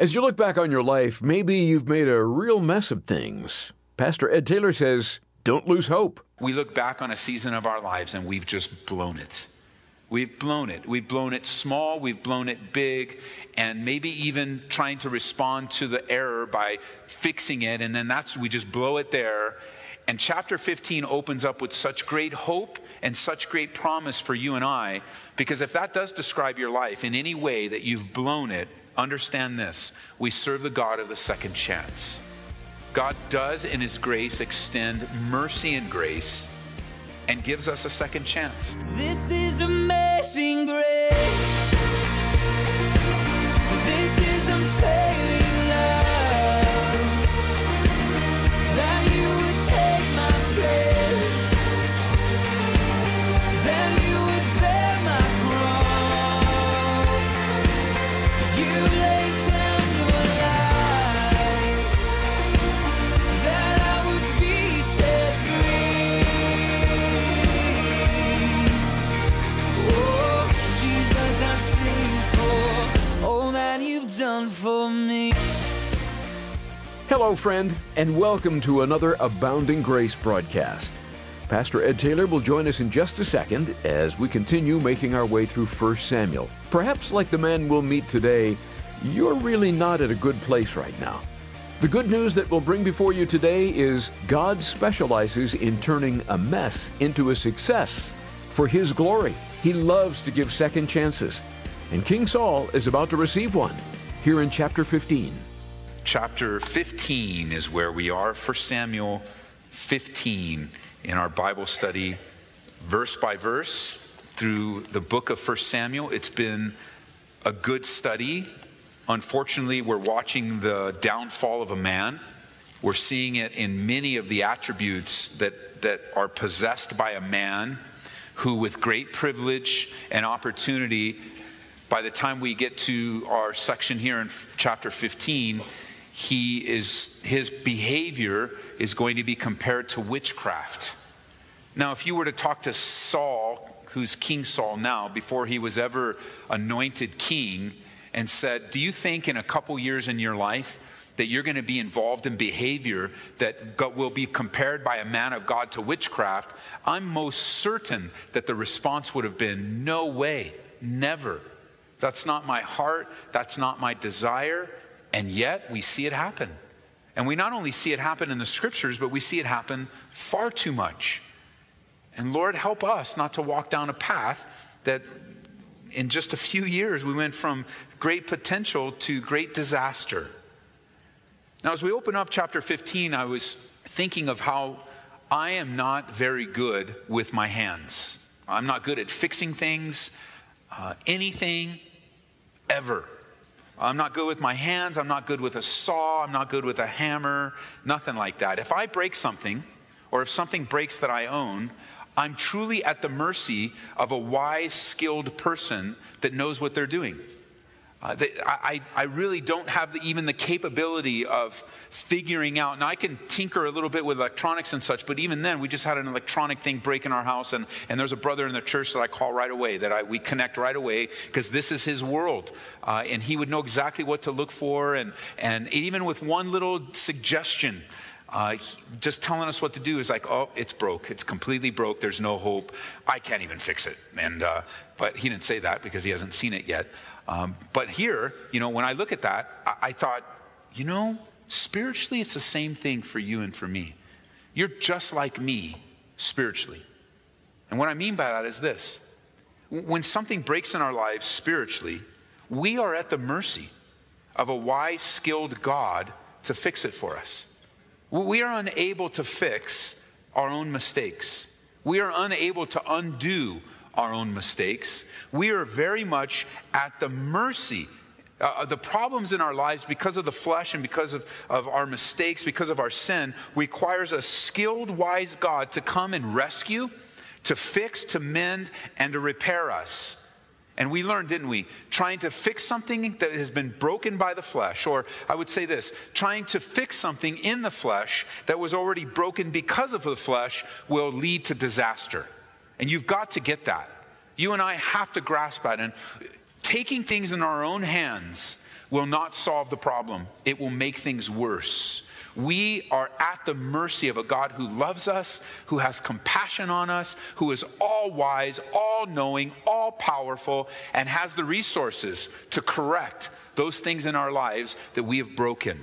As you look back on your life, maybe you've made a real mess of things. Pastor Ed Taylor says, don't lose hope. We look back on a season of our lives and we've just blown it. We've blown it. We've blown it small, we've blown it big, and maybe even trying to respond to the error by fixing it, and then that's we just blow it there. And chapter 15 opens up with such great hope and such great promise for you and I, because if that does describe your life in any way that you've blown it, understand this we serve the God of the second chance. God does, in His grace, extend mercy and grace and gives us a second chance. This is amazing grace. This is unfailing Hello, friend, and welcome to another Abounding Grace broadcast. Pastor Ed Taylor will join us in just a second as we continue making our way through 1 Samuel. Perhaps, like the man we'll meet today, you're really not at a good place right now. The good news that we'll bring before you today is God specializes in turning a mess into a success for His glory. He loves to give second chances, and King Saul is about to receive one here in chapter 15. Chapter 15 is where we are, 1 Samuel 15 in our Bible study, verse by verse, through the book of 1 Samuel. It's been a good study. Unfortunately, we're watching the downfall of a man. We're seeing it in many of the attributes that, that are possessed by a man who, with great privilege and opportunity, by the time we get to our section here in chapter 15, he is, his behavior is going to be compared to witchcraft. Now, if you were to talk to Saul, who's King Saul now, before he was ever anointed king, and said, Do you think in a couple years in your life that you're going to be involved in behavior that will be compared by a man of God to witchcraft? I'm most certain that the response would have been, No way, never. That's not my heart, that's not my desire. And yet we see it happen. And we not only see it happen in the scriptures, but we see it happen far too much. And Lord, help us not to walk down a path that in just a few years we went from great potential to great disaster. Now, as we open up chapter 15, I was thinking of how I am not very good with my hands. I'm not good at fixing things, uh, anything, ever. I'm not good with my hands. I'm not good with a saw. I'm not good with a hammer. Nothing like that. If I break something, or if something breaks that I own, I'm truly at the mercy of a wise, skilled person that knows what they're doing. Uh, I, I really don't have the, even the capability of figuring out. Now, I can tinker a little bit with electronics and such, but even then, we just had an electronic thing break in our house, and, and there's a brother in the church that I call right away, that I, we connect right away, because this is his world. Uh, and he would know exactly what to look for, and, and even with one little suggestion, uh, just telling us what to do is like, oh, it's broke. It's completely broke. There's no hope. I can't even fix it. And uh, but he didn't say that because he hasn't seen it yet. Um, but here, you know, when I look at that, I, I thought, you know, spiritually, it's the same thing for you and for me. You're just like me spiritually. And what I mean by that is this when something breaks in our lives spiritually, we are at the mercy of a wise, skilled God to fix it for us. We are unable to fix our own mistakes. We are unable to undo our own mistakes. We are very much at the mercy. Uh, the problems in our lives because of the flesh and because of, of our mistakes, because of our sin, requires a skilled, wise God to come and rescue, to fix, to mend, and to repair us. And we learned, didn't we? Trying to fix something that has been broken by the flesh, or I would say this trying to fix something in the flesh that was already broken because of the flesh will lead to disaster. And you've got to get that. You and I have to grasp that. And taking things in our own hands will not solve the problem, it will make things worse. We are at the mercy of a God who loves us, who has compassion on us, who is all wise, all knowing, all powerful, and has the resources to correct those things in our lives that we have broken.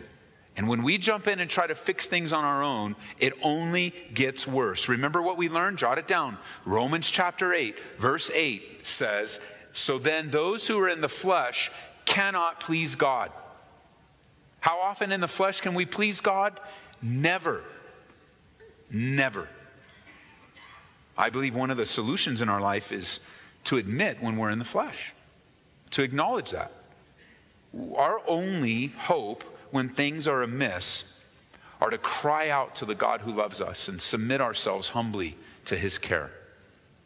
And when we jump in and try to fix things on our own, it only gets worse. Remember what we learned? Jot it down. Romans chapter 8, verse 8 says, So then those who are in the flesh cannot please God. How often in the flesh can we please God? Never. Never. I believe one of the solutions in our life is to admit when we're in the flesh, to acknowledge that. Our only hope when things are amiss are to cry out to the God who loves us and submit ourselves humbly to his care,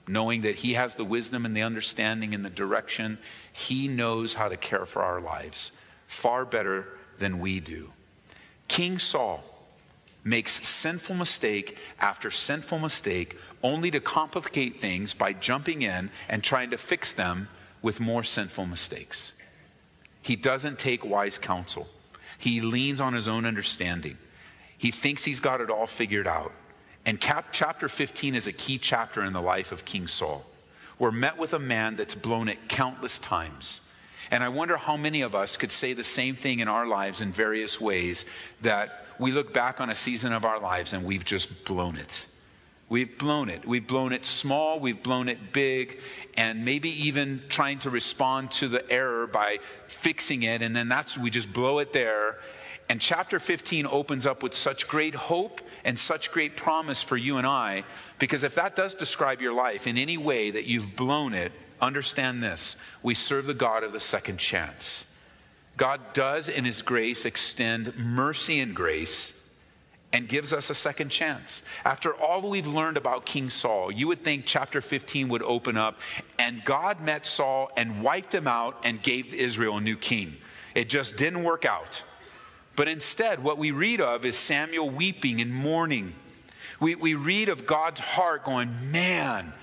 knowing that he has the wisdom and the understanding and the direction. He knows how to care for our lives far better than we do. King Saul makes sinful mistake after sinful mistake only to complicate things by jumping in and trying to fix them with more sinful mistakes. He doesn't take wise counsel. He leans on his own understanding. He thinks he's got it all figured out. And cap- chapter 15 is a key chapter in the life of King Saul. We're met with a man that's blown it countless times. And I wonder how many of us could say the same thing in our lives in various ways that we look back on a season of our lives and we've just blown it. We've blown it. We've blown it small, we've blown it big, and maybe even trying to respond to the error by fixing it, and then that's we just blow it there. And chapter 15 opens up with such great hope and such great promise for you and I, because if that does describe your life in any way that you've blown it, understand this we serve the God of the second chance. God does, in His grace, extend mercy and grace and gives us a second chance. After all we've learned about King Saul, you would think chapter 15 would open up and God met Saul and wiped him out and gave Israel a new king. It just didn't work out. But instead, what we read of is Samuel weeping and mourning. We, we read of God's heart going, man,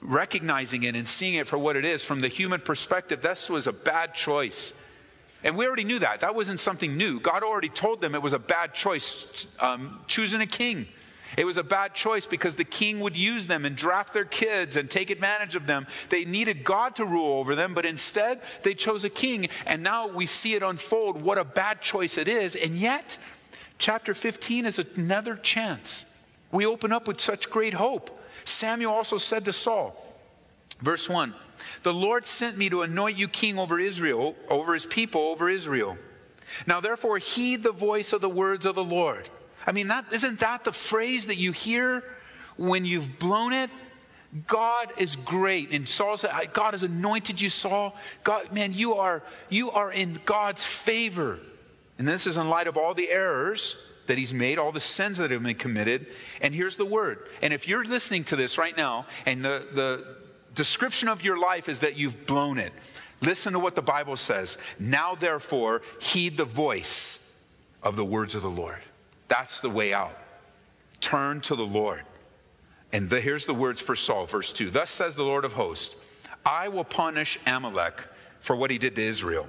recognizing it and seeing it for what it is from the human perspective, this was a bad choice. And we already knew that. That wasn't something new. God already told them it was a bad choice um, choosing a king. It was a bad choice because the king would use them and draft their kids and take advantage of them. They needed God to rule over them, but instead they chose a king. And now we see it unfold what a bad choice it is. And yet, chapter 15 is another chance. We open up with such great hope. Samuel also said to Saul, verse 1 the Lord sent me to anoint you king over Israel, over his people, over Israel. Now, therefore, heed the voice of the words of the Lord. I mean, that, isn't that the phrase that you hear when you've blown it? God is great. And Saul said, God has anointed you, Saul. God, man, you are, you are in God's favor. And this is in light of all the errors that he's made, all the sins that have been committed. And here's the word. And if you're listening to this right now, and the, the, description of your life is that you've blown it. Listen to what the Bible says. Now, therefore, heed the voice of the words of the Lord. That's the way out. Turn to the Lord. And the, here's the words for Saul, verse 2. Thus says the Lord of hosts I will punish Amalek for what he did to Israel,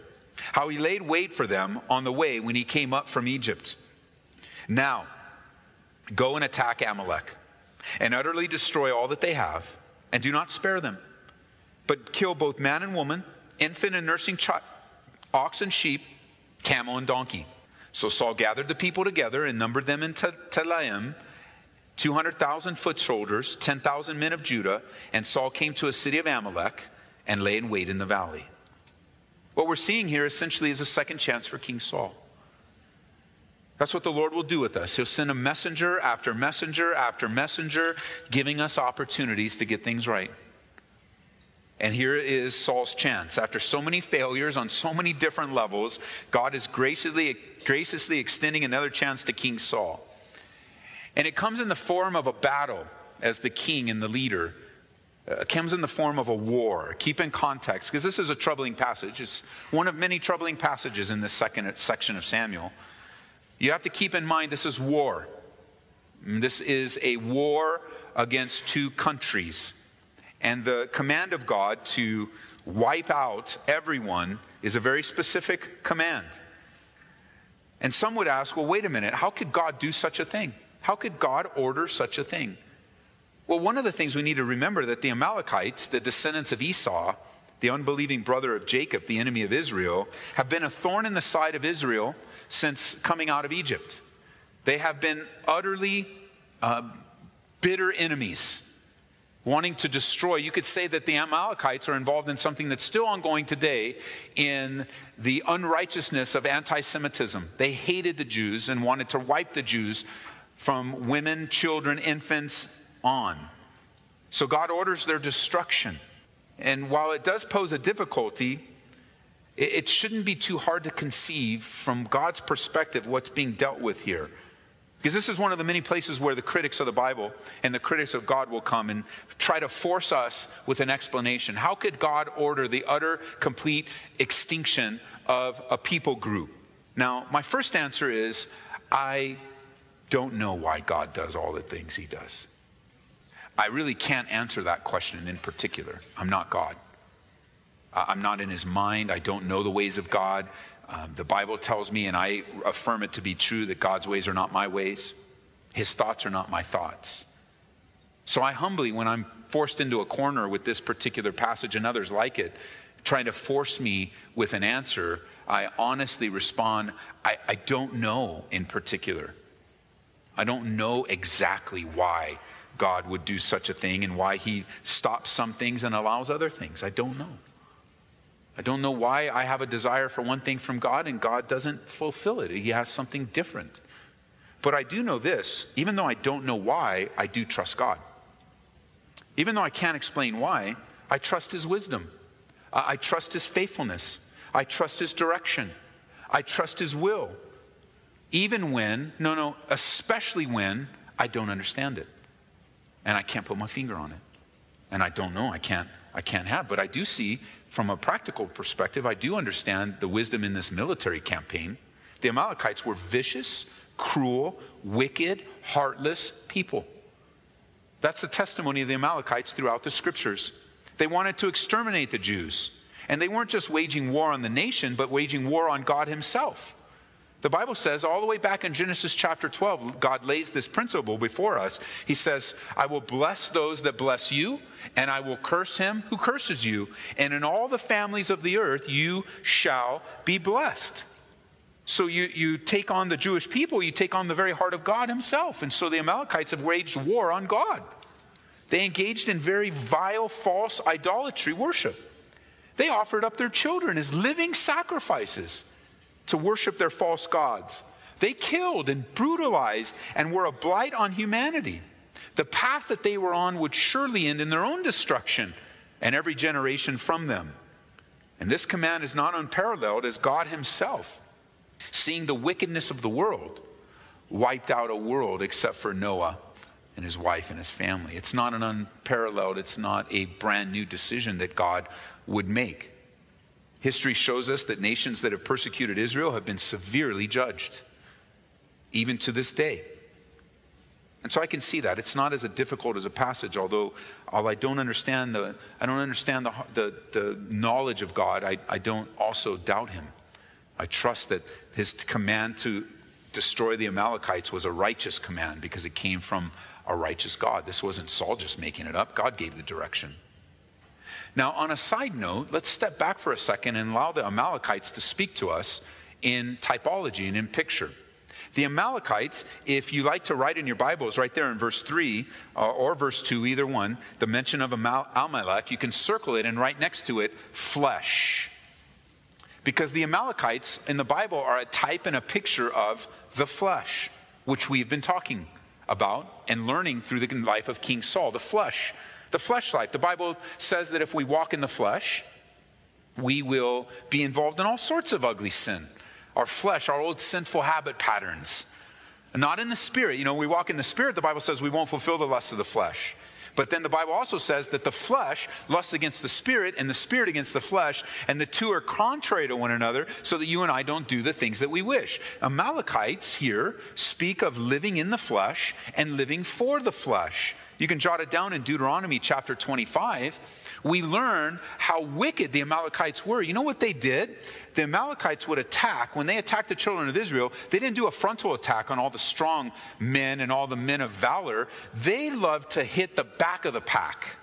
how he laid wait for them on the way when he came up from Egypt. Now, go and attack Amalek and utterly destroy all that they have and do not spare them, but kill both man and woman, infant and nursing child, ox and sheep, camel and donkey. So Saul gathered the people together and numbered them in Telaim, 200,000 foot soldiers, 10,000 men of Judah, and Saul came to a city of Amalek and lay in wait in the valley. What we're seeing here essentially is a second chance for King Saul. That's what the Lord will do with us. He'll send a messenger after messenger after messenger, giving us opportunities to get things right. And here is Saul's chance. After so many failures on so many different levels, God is graciously, graciously extending another chance to King Saul. And it comes in the form of a battle as the king and the leader. Uh, it comes in the form of a war. Keep in context, because this is a troubling passage. It's one of many troubling passages in this second section of Samuel. You have to keep in mind this is war. This is a war against two countries. And the command of God to wipe out everyone is a very specific command. And some would ask, well, wait a minute, how could God do such a thing? How could God order such a thing? Well, one of the things we need to remember that the Amalekites, the descendants of Esau, the unbelieving brother of Jacob, the enemy of Israel, have been a thorn in the side of Israel since coming out of Egypt. They have been utterly uh, bitter enemies wanting to destroy. You could say that the Amalekites are involved in something that's still ongoing today in the unrighteousness of anti Semitism. They hated the Jews and wanted to wipe the Jews from women, children, infants on. So God orders their destruction. And while it does pose a difficulty, it shouldn't be too hard to conceive from God's perspective what's being dealt with here. Because this is one of the many places where the critics of the Bible and the critics of God will come and try to force us with an explanation. How could God order the utter, complete extinction of a people group? Now, my first answer is I don't know why God does all the things he does. I really can't answer that question in particular. I'm not God. I'm not in his mind. I don't know the ways of God. Um, the Bible tells me, and I affirm it to be true, that God's ways are not my ways, His thoughts are not my thoughts. So I humbly, when I'm forced into a corner with this particular passage and others like it, trying to force me with an answer, I honestly respond, I, I don't know in particular. I don't know exactly why God would do such a thing and why He stops some things and allows other things. I don't know. I don't know why I have a desire for one thing from God and God doesn't fulfill it. He has something different. But I do know this even though I don't know why, I do trust God. Even though I can't explain why, I trust His wisdom. I trust His faithfulness. I trust His direction. I trust His will. Even when, no, no, especially when I don't understand it and I can't put my finger on it. And I don't know, I can't, I can't have. But I do see from a practical perspective, I do understand the wisdom in this military campaign. The Amalekites were vicious, cruel, wicked, heartless people. That's the testimony of the Amalekites throughout the scriptures. They wanted to exterminate the Jews. And they weren't just waging war on the nation, but waging war on God Himself. The Bible says, all the way back in Genesis chapter 12, God lays this principle before us. He says, I will bless those that bless you, and I will curse him who curses you. And in all the families of the earth, you shall be blessed. So you, you take on the Jewish people, you take on the very heart of God himself. And so the Amalekites have waged war on God. They engaged in very vile, false idolatry worship. They offered up their children as living sacrifices to worship their false gods. They killed and brutalized and were a blight on humanity. The path that they were on would surely end in their own destruction and every generation from them. And this command is not unparalleled as God Himself, seeing the wickedness of the world, wiped out a world except for Noah and his wife and his family. It's not an unparalleled, it's not a brand new decision that God would make. History shows us that nations that have persecuted Israel have been severely judged, even to this day. And so I can see that. It's not as difficult as a passage, although, although I don't understand the, I don't understand the, the, the knowledge of God, I, I don't also doubt him. I trust that his command to destroy the Amalekites was a righteous command because it came from a righteous God. This wasn't Saul just making it up, God gave the direction. Now, on a side note, let's step back for a second and allow the Amalekites to speak to us in typology and in picture. The Amalekites, if you like to write in your Bibles, right there in verse 3 uh, or verse 2, either one, the mention of Amal- Amalek, you can circle it and right next to it, flesh. Because the Amalekites in the Bible are a type and a picture of the flesh, which we've been talking about and learning through the life of King Saul, the flesh the flesh life. The Bible says that if we walk in the flesh, we will be involved in all sorts of ugly sin. Our flesh, our old sinful habit patterns. Not in the spirit. You know, we walk in the spirit, the Bible says we won't fulfill the lusts of the flesh. But then the Bible also says that the flesh lusts against the spirit and the spirit against the flesh, and the two are contrary to one another, so that you and I don't do the things that we wish. Amalekites here speak of living in the flesh and living for the flesh You can jot it down in Deuteronomy chapter 25. We learn how wicked the Amalekites were. You know what they did? The Amalekites would attack. When they attacked the children of Israel, they didn't do a frontal attack on all the strong men and all the men of valor. They loved to hit the back of the pack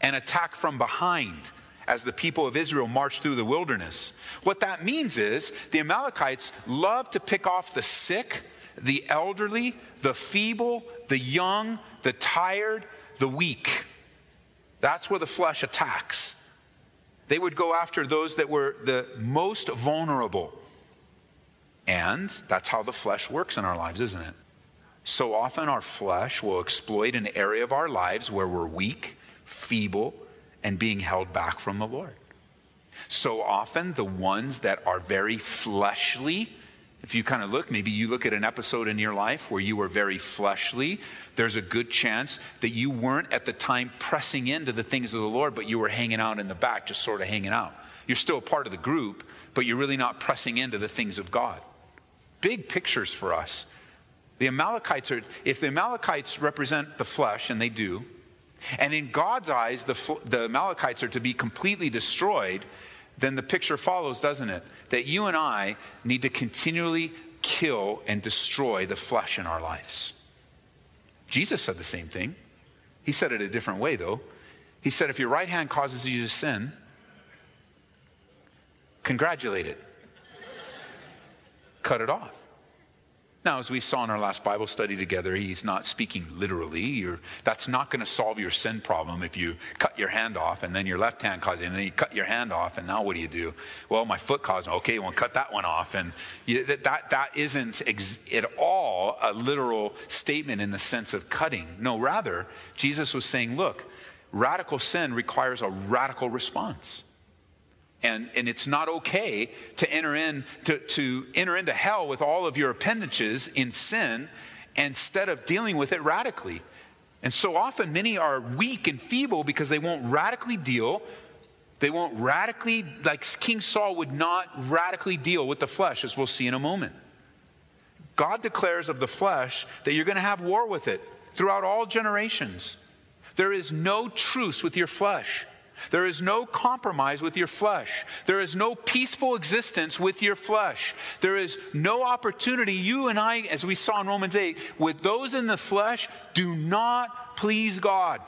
and attack from behind as the people of Israel marched through the wilderness. What that means is the Amalekites loved to pick off the sick, the elderly, the feeble, the young, the tired, the weak. That's where the flesh attacks. They would go after those that were the most vulnerable. And that's how the flesh works in our lives, isn't it? So often our flesh will exploit an area of our lives where we're weak, feeble, and being held back from the Lord. So often, the ones that are very fleshly, if you kind of look, maybe you look at an episode in your life where you were very fleshly, there's a good chance that you weren't at the time pressing into the things of the Lord, but you were hanging out in the back, just sort of hanging out. You're still a part of the group, but you're really not pressing into the things of God. Big pictures for us. The Amalekites are, if the Amalekites represent the flesh, and they do, and in God's eyes, the, the Amalekites are to be completely destroyed, then the picture follows, doesn't it? That you and I need to continually kill and destroy the flesh in our lives. Jesus said the same thing. He said it a different way, though. He said, if your right hand causes you to sin, congratulate it, cut it off. Now, as we saw in our last Bible study together, he's not speaking literally. You're, that's not going to solve your sin problem if you cut your hand off and then your left hand causes it, and then you cut your hand off, and now what do you do? Well, my foot caused me. Okay, well, cut that one off. And you, that, that, that isn't ex- at all a literal statement in the sense of cutting. No, rather, Jesus was saying, look, radical sin requires a radical response. And, and it's not okay to enter, in, to, to enter into hell with all of your appendages in sin instead of dealing with it radically. And so often, many are weak and feeble because they won't radically deal. They won't radically, like King Saul would not radically deal with the flesh, as we'll see in a moment. God declares of the flesh that you're going to have war with it throughout all generations. There is no truce with your flesh. There is no compromise with your flesh. There is no peaceful existence with your flesh. There is no opportunity. You and I, as we saw in Romans 8, with those in the flesh, do not please God.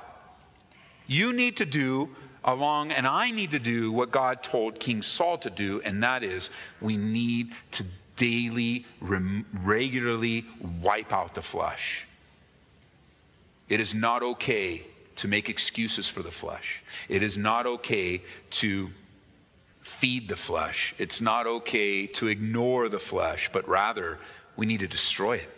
You need to do along, and I need to do what God told King Saul to do, and that is we need to daily, regularly wipe out the flesh. It is not okay to make excuses for the flesh. It is not okay to feed the flesh. It's not okay to ignore the flesh, but rather we need to destroy it.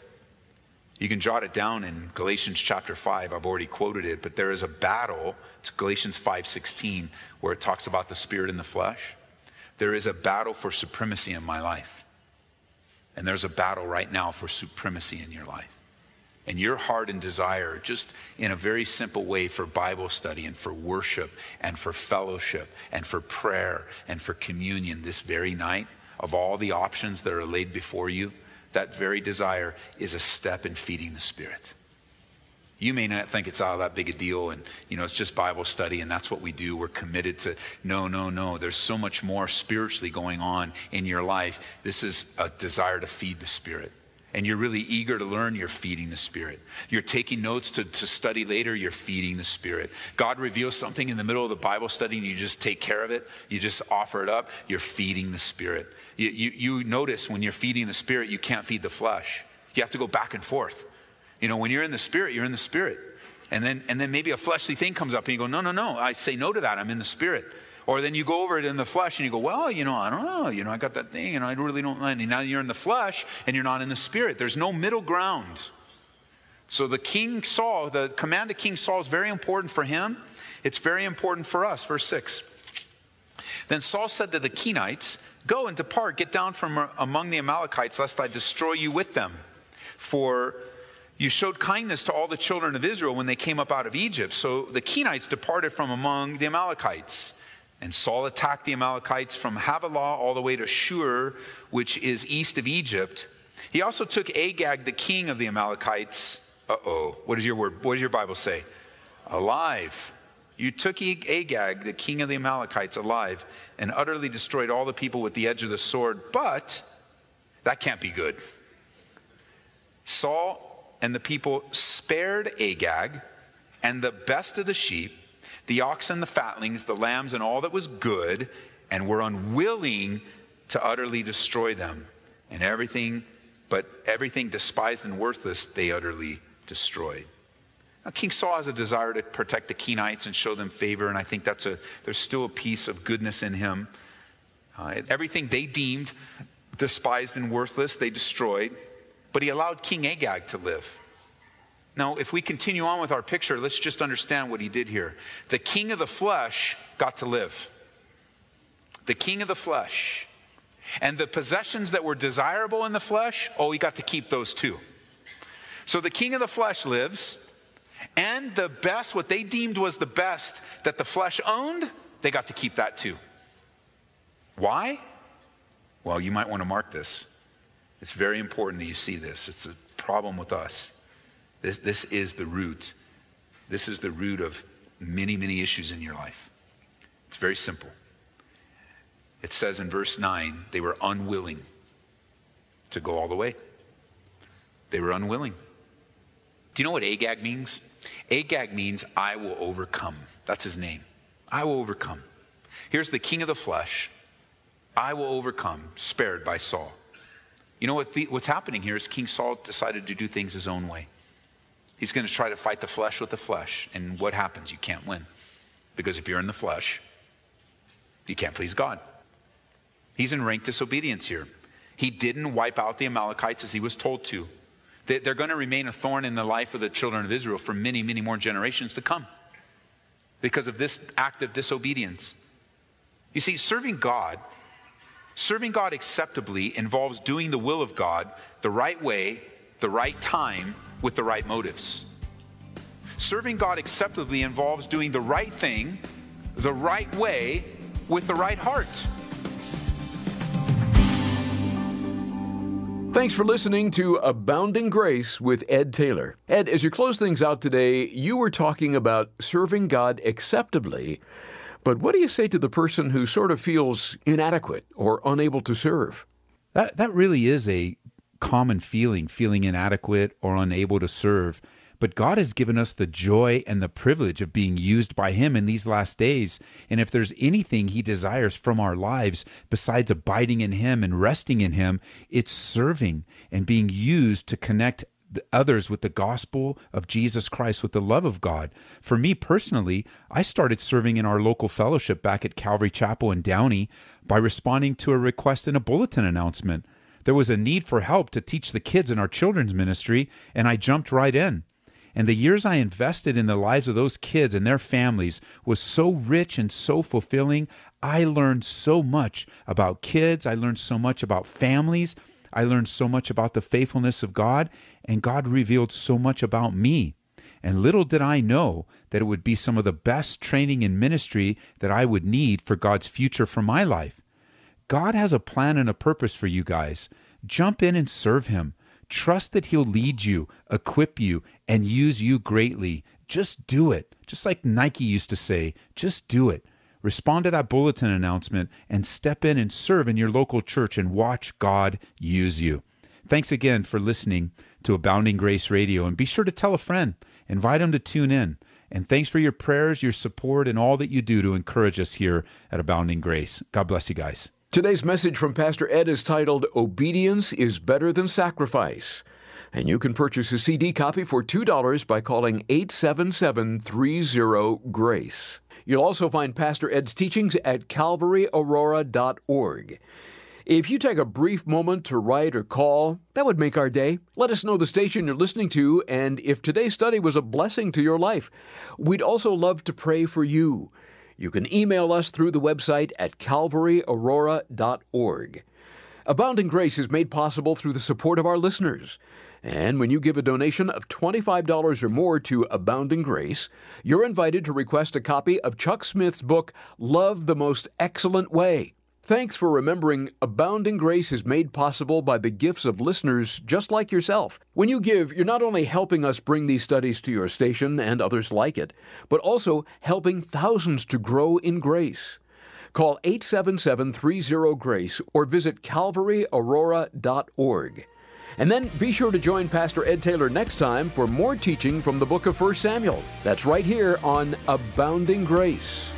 You can jot it down in Galatians chapter 5. I've already quoted it, but there is a battle. It's Galatians 5:16 where it talks about the spirit and the flesh. There is a battle for supremacy in my life. And there's a battle right now for supremacy in your life and your heart and desire, just in a very simple way, for Bible study and for worship and for fellowship and for prayer and for communion this very night, of all the options that are laid before you, that very desire is a step in feeding the Spirit. You may not think it's all that big a deal and, you know, it's just Bible study and that's what we do. We're committed to, no, no, no. There's so much more spiritually going on in your life. This is a desire to feed the Spirit and you're really eager to learn, you're feeding the Spirit. You're taking notes to, to study later, you're feeding the Spirit. God reveals something in the middle of the Bible study and you just take care of it, you just offer it up, you're feeding the Spirit. You, you, you notice when you're feeding the Spirit, you can't feed the flesh. You have to go back and forth. You know, when you're in the Spirit, you're in the Spirit. And then, and then maybe a fleshly thing comes up and you go, no, no, no, I say no to that, I'm in the Spirit. Or then you go over it in the flesh and you go, well, you know, I don't know. You know, I got that thing and I really don't mind. And now you're in the flesh and you're not in the spirit. There's no middle ground. So the King Saul, the command of King Saul is very important for him. It's very important for us. Verse 6. Then Saul said to the Kenites, Go and depart, get down from among the Amalekites, lest I destroy you with them. For you showed kindness to all the children of Israel when they came up out of Egypt. So the Kenites departed from among the Amalekites. And Saul attacked the Amalekites from Havilah all the way to Shur, which is east of Egypt. He also took Agag, the king of the Amalekites. Uh oh. What does your word? What does your Bible say? alive. You took Agag, the king of the Amalekites, alive and utterly destroyed all the people with the edge of the sword, but that can't be good. Saul and the people spared Agag and the best of the sheep, the oxen, the fatlings, the lambs, and all that was good, and were unwilling to utterly destroy them. And everything, but everything despised and worthless, they utterly destroyed. Now, King Saul has a desire to protect the Kenites and show them favor, and I think that's a, there's still a piece of goodness in him. Uh, everything they deemed despised and worthless, they destroyed, but he allowed King Agag to live. Now, if we continue on with our picture, let's just understand what he did here. The king of the flesh got to live. The king of the flesh. And the possessions that were desirable in the flesh, oh, he got to keep those too. So the king of the flesh lives, and the best, what they deemed was the best that the flesh owned, they got to keep that too. Why? Well, you might want to mark this. It's very important that you see this. It's a problem with us. This, this is the root. This is the root of many, many issues in your life. It's very simple. It says in verse 9, they were unwilling to go all the way. They were unwilling. Do you know what Agag means? Agag means, I will overcome. That's his name. I will overcome. Here's the king of the flesh. I will overcome, spared by Saul. You know what the, what's happening here is King Saul decided to do things his own way. He's going to try to fight the flesh with the flesh. And what happens? You can't win. Because if you're in the flesh, you can't please God. He's in rank disobedience here. He didn't wipe out the Amalekites as he was told to. They're going to remain a thorn in the life of the children of Israel for many, many more generations to come because of this act of disobedience. You see, serving God, serving God acceptably involves doing the will of God the right way, the right time, with the right motives. Serving God acceptably involves doing the right thing, the right way, with the right heart. Thanks for listening to Abounding Grace with Ed Taylor. Ed, as you close things out today, you were talking about serving God acceptably. But what do you say to the person who sort of feels inadequate or unable to serve? That that really is a common feeling, feeling inadequate or unable to serve. But God has given us the joy and the privilege of being used by Him in these last days. And if there's anything He desires from our lives besides abiding in Him and resting in Him, it's serving and being used to connect others with the gospel of Jesus Christ, with the love of God. For me personally, I started serving in our local fellowship back at Calvary Chapel in Downey by responding to a request in a bulletin announcement. There was a need for help to teach the kids in our children's ministry, and I jumped right in. And the years I invested in the lives of those kids and their families was so rich and so fulfilling. I learned so much about kids. I learned so much about families. I learned so much about the faithfulness of God. And God revealed so much about me. And little did I know that it would be some of the best training in ministry that I would need for God's future for my life. God has a plan and a purpose for you guys. Jump in and serve Him. Trust that He'll lead you, equip you, and use you greatly. Just do it. Just like Nike used to say, just do it. Respond to that bulletin announcement and step in and serve in your local church and watch God use you. Thanks again for listening to Abounding Grace Radio and be sure to tell a friend, invite them to tune in. And thanks for your prayers, your support, and all that you do to encourage us here at Abounding Grace. God bless you guys. Today's message from Pastor Ed is titled Obedience is Better Than Sacrifice. And you can purchase a CD copy for $2 by calling 877 GRACE. You'll also find Pastor Ed's teachings at calvaryaurora.org. If you take a brief moment to write or call, that would make our day. Let us know the station you're listening to and if today's study was a blessing to your life. We'd also love to pray for you. You can email us through the website at calvaryaurora.org. Abounding Grace is made possible through the support of our listeners. And when you give a donation of $25 or more to Abounding Grace, you're invited to request a copy of Chuck Smith's book, Love the Most Excellent Way. Thanks for remembering Abounding Grace is made possible by the gifts of listeners just like yourself. When you give, you're not only helping us bring these studies to your station and others like it, but also helping thousands to grow in grace. Call 877 30 Grace or visit calvaryaurora.org. And then be sure to join Pastor Ed Taylor next time for more teaching from the book of 1 Samuel. That's right here on Abounding Grace.